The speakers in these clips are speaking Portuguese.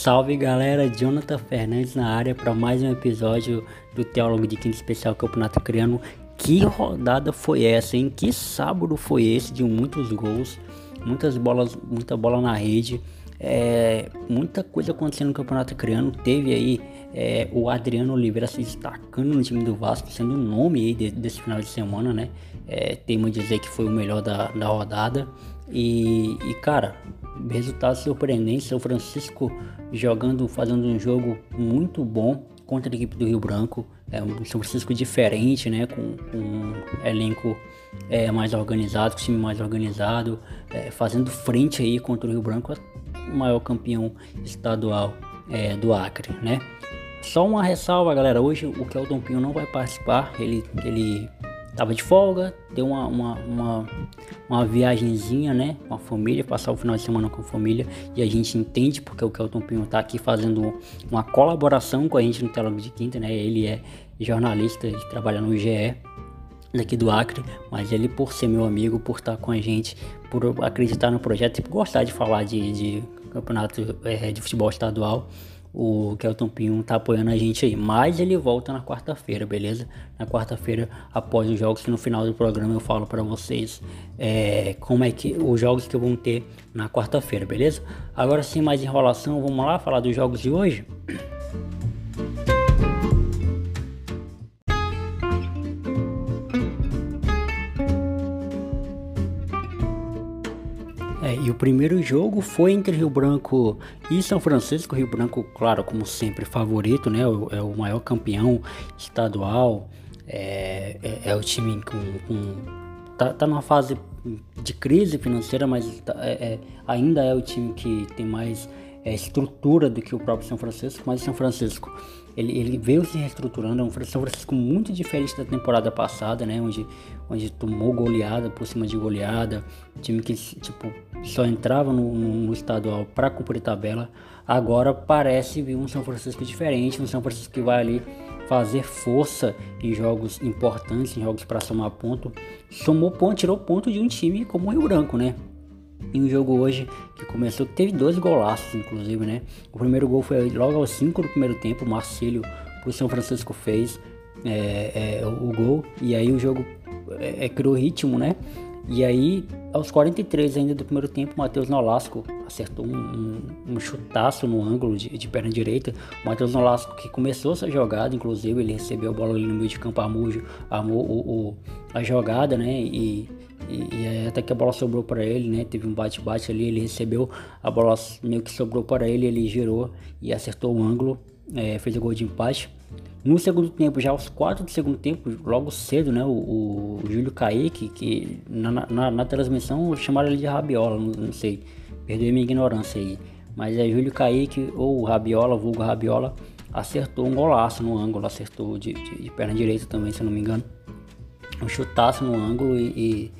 Salve galera, Jonathan Fernandes na área para mais um episódio do Teólogo de Quinto Especial Campeonato Criano. Que rodada foi essa, hein? Que sábado foi esse de muitos gols, muitas bolas, muita bola na rede, é, muita coisa acontecendo no Campeonato Criano. Teve aí é, o Adriano Oliveira se destacando no time do Vasco, sendo o nome aí de, desse final de semana, né? É, dizer que foi o melhor da, da rodada. E, e cara, resultado surpreendente. São Francisco jogando, fazendo um jogo muito bom contra a equipe do Rio Branco. É um São Francisco diferente, né? Com, com um elenco é, mais organizado, com time mais organizado, é, fazendo frente aí contra o Rio Branco, o maior campeão estadual é, do Acre, né? Só uma ressalva, galera. Hoje o Kelton Pinho não vai participar. Ele, ele tava de folga, deu uma, uma, uma, uma viagemzinha, né, com a família, passar o final de semana com a família, e a gente entende porque o Kelton Pinho tá aqui fazendo uma colaboração com a gente no Teólogo de Quinta, né, ele é jornalista, ele trabalha no GE, daqui do Acre, mas ele por ser meu amigo, por estar com a gente, por acreditar no projeto e gostar de falar de, de campeonato é, de futebol estadual, o Kelton Pinho tá apoiando a gente aí. Mas ele volta na quarta-feira, beleza? Na quarta-feira, após os jogos, no final do programa eu falo para vocês é, como é que os jogos que vão ter na quarta-feira, beleza? Agora sem mais enrolação, vamos lá falar dos jogos de hoje. E o primeiro jogo foi entre Rio Branco e São Francisco. Rio Branco, claro, como sempre, favorito, né? É o maior campeão estadual. É, é, é o time com, com tá, tá numa fase de crise financeira, mas tá, é, é, ainda é o time que tem mais é, estrutura do que o próprio São Francisco. Mas São Francisco ele, ele veio se reestruturando. É um São Francisco muito diferente da temporada passada, né? Onde, onde tomou goleada por cima de goleada. Time que tipo, só entrava no, no, no estadual para cumprir tabela. Agora parece vir um São Francisco diferente, um São Francisco que vai ali fazer força em jogos importantes, em jogos para somar ponto. Somou ponto, tirou ponto de um time como o Rio Branco, né? Em um jogo hoje que começou, teve dois golaços, inclusive, né? O primeiro gol foi logo aos 5 do primeiro tempo, o Marcílio pro São Francisco fez é, é, o gol, e aí o jogo é, é criou ritmo, né? E aí, aos 43 ainda do primeiro tempo, o Matheus Nolasco acertou um, um, um, chutaço no ângulo de, de perna direita. O Matheus Nolasco que começou essa jogada, inclusive ele recebeu a bola ali no meio de campo, armou, armou o, o, a jogada, né? E e, e até que a bola sobrou para ele, né? Teve um bate-bate ali, ele recebeu, a bola meio que sobrou para ele, ele girou e acertou o ângulo, é, fez o gol de empate. No segundo tempo, já aos 4 do segundo tempo, logo cedo, né? O, o Júlio Kaique, que na, na, na, transmissão chamaram ele de Rabiola, não, não sei, perdoe minha ignorância aí. Mas é Júlio Kaique ou Rabiola, vulgo Rabiola, acertou um golaço no ângulo, acertou de, de, de perna direita também, se eu não me engano. Um chutaço no ângulo e, e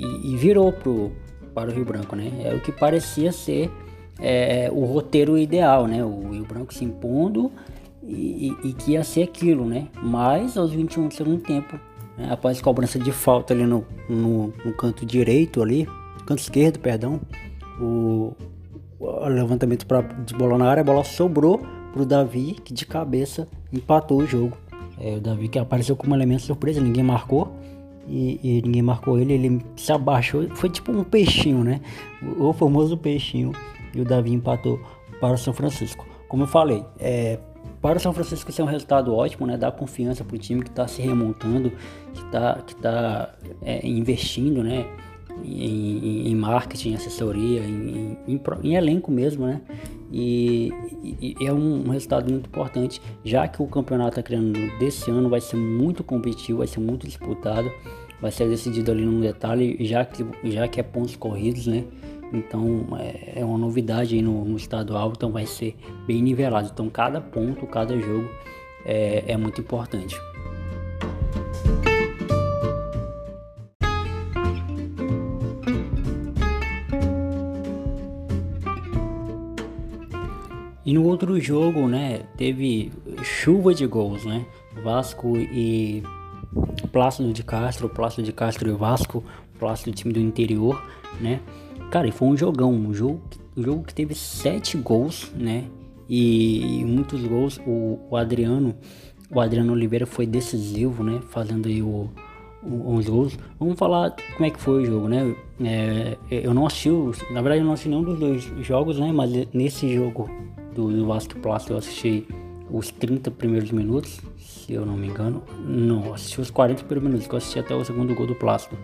e, virou pro, para o Rio Branco, né? É o que parecia ser é, o roteiro ideal, né? O Rio Branco se impondo e, e, e, que ia ser aquilo, né? Mas aos 21 do segundo tempo, né? após cobrança de falta ali no, no, no, canto direito ali, canto esquerdo, perdão, o, o levantamento pra, de bola na área, a bola sobrou pro Davi, que de cabeça empatou o jogo. É, o Davi que apareceu como elemento surpresa, ninguém marcou e, e, ninguém marcou ele, ele se abaixou, foi tipo um peixinho, né? O, o famoso peixinho. E o Davi empatou para o São Francisco. Como eu falei, é, para o São Francisco isso é um resultado ótimo, né? Dá confiança para o time que está se remontando, que está que tá, é, investindo, né? Em, em, marketing, assessoria, em, em, em, elenco mesmo, né? E, e, e é um, resultado muito importante, já que o campeonato criando desse ano vai ser muito competitivo, vai ser muito disputado, vai ser decidido ali num detalhe, já que, já que é pontos corridos, né? Então é, é uma novidade aí no, no, estadual, então vai ser bem nivelado. Então cada ponto, cada jogo é, é muito importante. E no outro jogo, né, teve chuva de gols, né? Vasco e Plácido de Castro, Plácido de Castro e Vasco, Plácido time do interior, né? Cara, e foi um jogão, um jogo, um jogo que teve sete gols, né? e, muitos gols. O, o, Adriano, o Adriano Oliveira foi decisivo, né? Fazendo aí o, o, os gols. Vamos falar como é que foi o jogo, né? É, eu não assisti, na verdade eu não assisti nenhum dos dois jogos, né? Mas nesse jogo do, do Vasco Plástico eu assisti os 30 primeiros minutos, se eu não me engano. Não, assisti os 40 primeiros minutos, que eu assisti até o segundo gol do Plástico.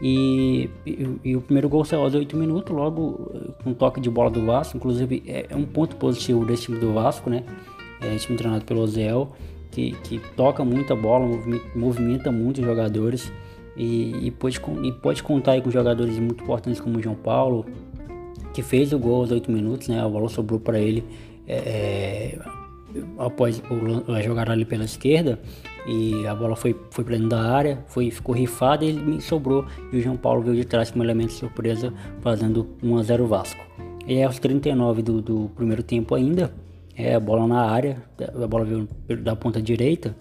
E, e, e, o primeiro gol saiu aos 8 minutos, logo com um toque de bola do Vasco. Inclusive, é, é, um ponto positivo desse time do Vasco, né? É time treinado pelo Ozel, que, que toca muita bola, movimenta, movimenta muito os jogadores. E, e, pode, e pode contar com jogadores muito importantes como o João Paulo, que fez o gol aos 8 minutos, né? A bola sobrou para ele é, é após a jogada ali pela esquerda e a bola foi, foi para dentro da área, foi, ficou rifada e ele sobrou. E o João Paulo veio de trás como elemento de surpresa, fazendo 1 a 0 Vasco. E aos 39 do, do primeiro tempo ainda, é, a bola na área, a bola veio da ponta direita,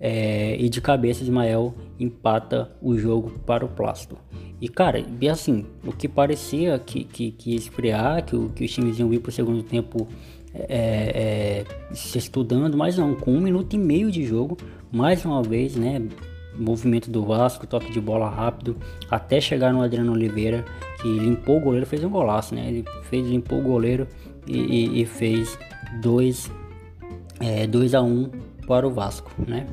é, e de cabeça Ismael empata o jogo para o Plástico. E cara, e assim, o que parecia que, que, que ia esfriar, que, que os times iam vir para o segundo tempo é, é, se estudando, mas não, com um minuto e meio de jogo, mais uma vez, né? Movimento do Vasco, toque de bola rápido, até chegar no Adriano Oliveira, que limpou o goleiro, fez um golaço, né? Ele fez, limpou o goleiro e, e, e fez 2 é, dois a 1 um para o Vasco, né?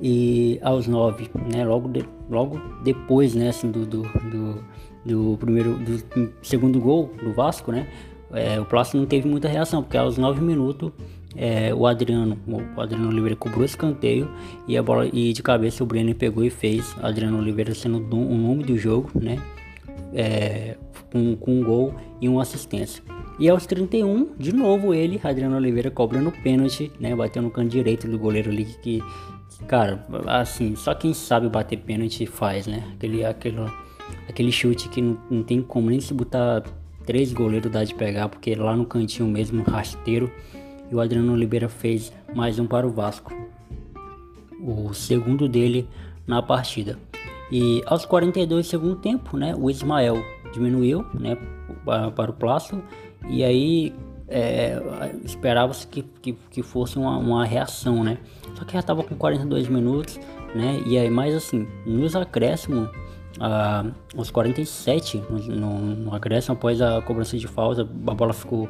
E aos 9, né? Logo, logo depois, né? Assim, do, do, do, do primeiro, do segundo gol do Vasco, né? É, o Plácido não teve muita reação, porque aos 9 minutos é, o Adriano, o Adriano Oliveira cobrou escanteio e a bola e de cabeça o Brenner pegou e fez. Adriano Oliveira sendo o nome do jogo, né? É, com, com um gol e uma assistência. E aos 31, de novo ele, Adriano Oliveira, cobrando pênalti, né? Bateu no canto direito do goleiro ali que, cara, assim, só quem sabe bater pênalti faz, né? Aquele, aquele, aquele chute que não, não tem como nem se botar três goleiros dá de pegar, porque lá no cantinho mesmo, rasteiro, e o Adriano Oliveira fez mais um para o Vasco. O segundo dele na partida. E aos 42 do segundo tempo, né, o Ismael diminuiu, né, para o Plácido, e aí é, esperava-se que, que, que, fosse uma, uma, reação, né? Só que já estava com 42 minutos, né? E aí, mais assim, nos acréscimos, ah, aos 47 no, no, acréscimo após a cobrança de falta, a bola ficou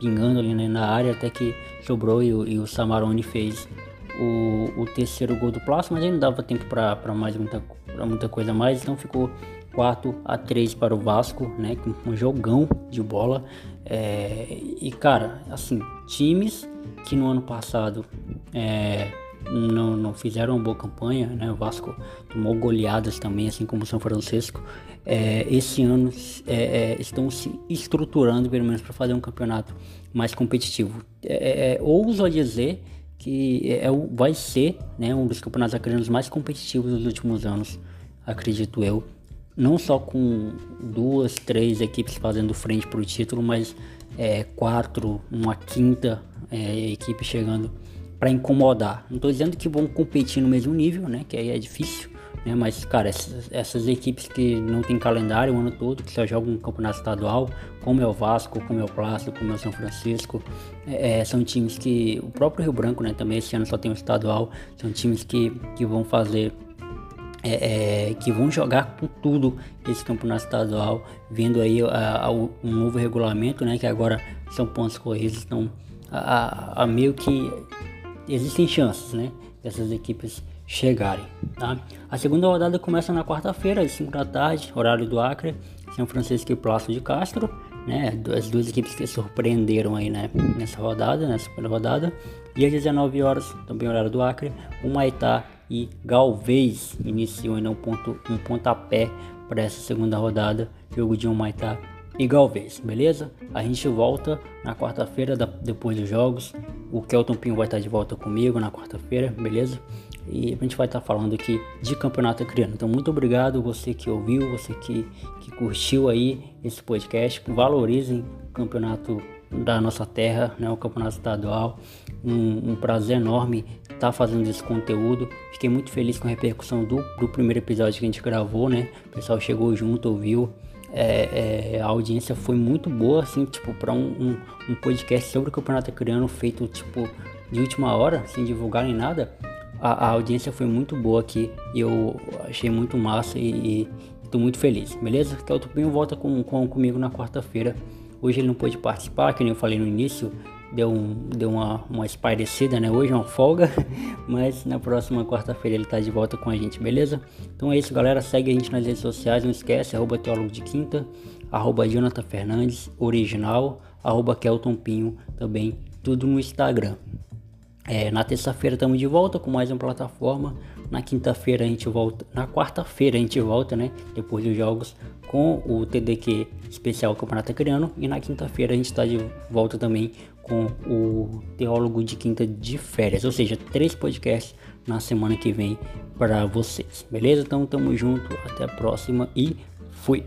pingando ali né, na área até que sobrou e, e o Samarone fez o, o, terceiro gol do Plástico, mas aí não dava tempo para mais muita, pra muita coisa mais, então ficou 4 a 3 para o Vasco, né, com um jogão de bola. É, e cara, assim, times que no ano passado é, não, não fizeram uma boa campanha, né? O Vasco tomou goleadas também, assim como o São Francisco. É, esse ano é, é, estão se estruturando, pelo menos, para fazer um campeonato mais competitivo. É, é, ouso dizer que é, vai ser né, um dos campeonatos acadêmicos mais competitivos dos últimos anos, acredito eu. Não só com duas, três equipes fazendo frente para o título, mas quatro, uma quinta equipe chegando para incomodar. Não estou dizendo que vão competir no mesmo nível, né? Que aí é difícil, né? Mas, cara, essas, essas, equipes que não tem calendário o ano todo, que só jogam um campeonato estadual, como é o Vasco, como é o Plástico, como é o São Francisco, é, é, são times que o próprio Rio Branco, né? Também esse ano só tem o estadual, são times que, que vão fazer é, é, que vão jogar com tudo esse campeonato estadual, vendo aí a, a, um novo regulamento, né? Que agora são pontos corridos, então a, a, meio que existem chances, né, dessas equipes chegarem, tá? A segunda rodada começa na quarta-feira, às 5 da tarde, horário do Acre, São Francisco e Plácido de Castro, né? As duas equipes que surpreenderam aí, né, nessa rodada, nessa primeira rodada. E às 19 horas, também horário do Acre, o Maitá e Galvez iniciam ainda um, ponto, um pontapé para essa segunda rodada, jogo de um Maitá e Galvez, beleza? A gente volta na quarta-feira, depois dos jogos. O Kelton Pinho vai estar de volta comigo na quarta-feira, beleza? E a gente vai estar falando aqui de campeonato criando. Então, muito obrigado você que ouviu, você que, que curtiu aí esse podcast. Valorizem o campeonato da nossa terra, né, o campeonato estadual. Um, um prazer enorme estar fazendo esse conteúdo. Fiquei muito feliz com a repercussão do, do primeiro episódio que a gente gravou, né? O pessoal chegou junto, ouviu. é, é, a audiência foi muito boa, assim, tipo, para um, um, um, podcast sobre o Campeonato Acreano feito, tipo, de última hora, sem divulgar nem nada. A, a audiência foi muito boa aqui e eu achei muito massa e, estou muito feliz, beleza? Então o Tupinho volta com, com, comigo na quarta-feira. Hoje ele não pôde participar, que nem eu falei no início, deu, um, deu uma, uma espairecida, né? Hoje é uma folga, mas na próxima quarta-feira ele tá de volta com a gente, beleza? Então é isso, galera. Segue a gente nas redes sociais, não esquece, arroba teólogo de quinta, arroba Jonathan Fernandes, original, arroba Kelton Pinho, também tudo no Instagram. É, na terça-feira estamos de volta com mais uma plataforma. Na quinta-feira a gente volta. Na quarta-feira a gente volta, né? Depois dos jogos com o TDQ especial Campeonato Acreano. E na quinta-feira a gente está de volta também com o Teólogo de Quinta de Férias, ou seja, três podcasts na semana que vem para vocês, beleza? Então tamo junto, até a próxima e fui!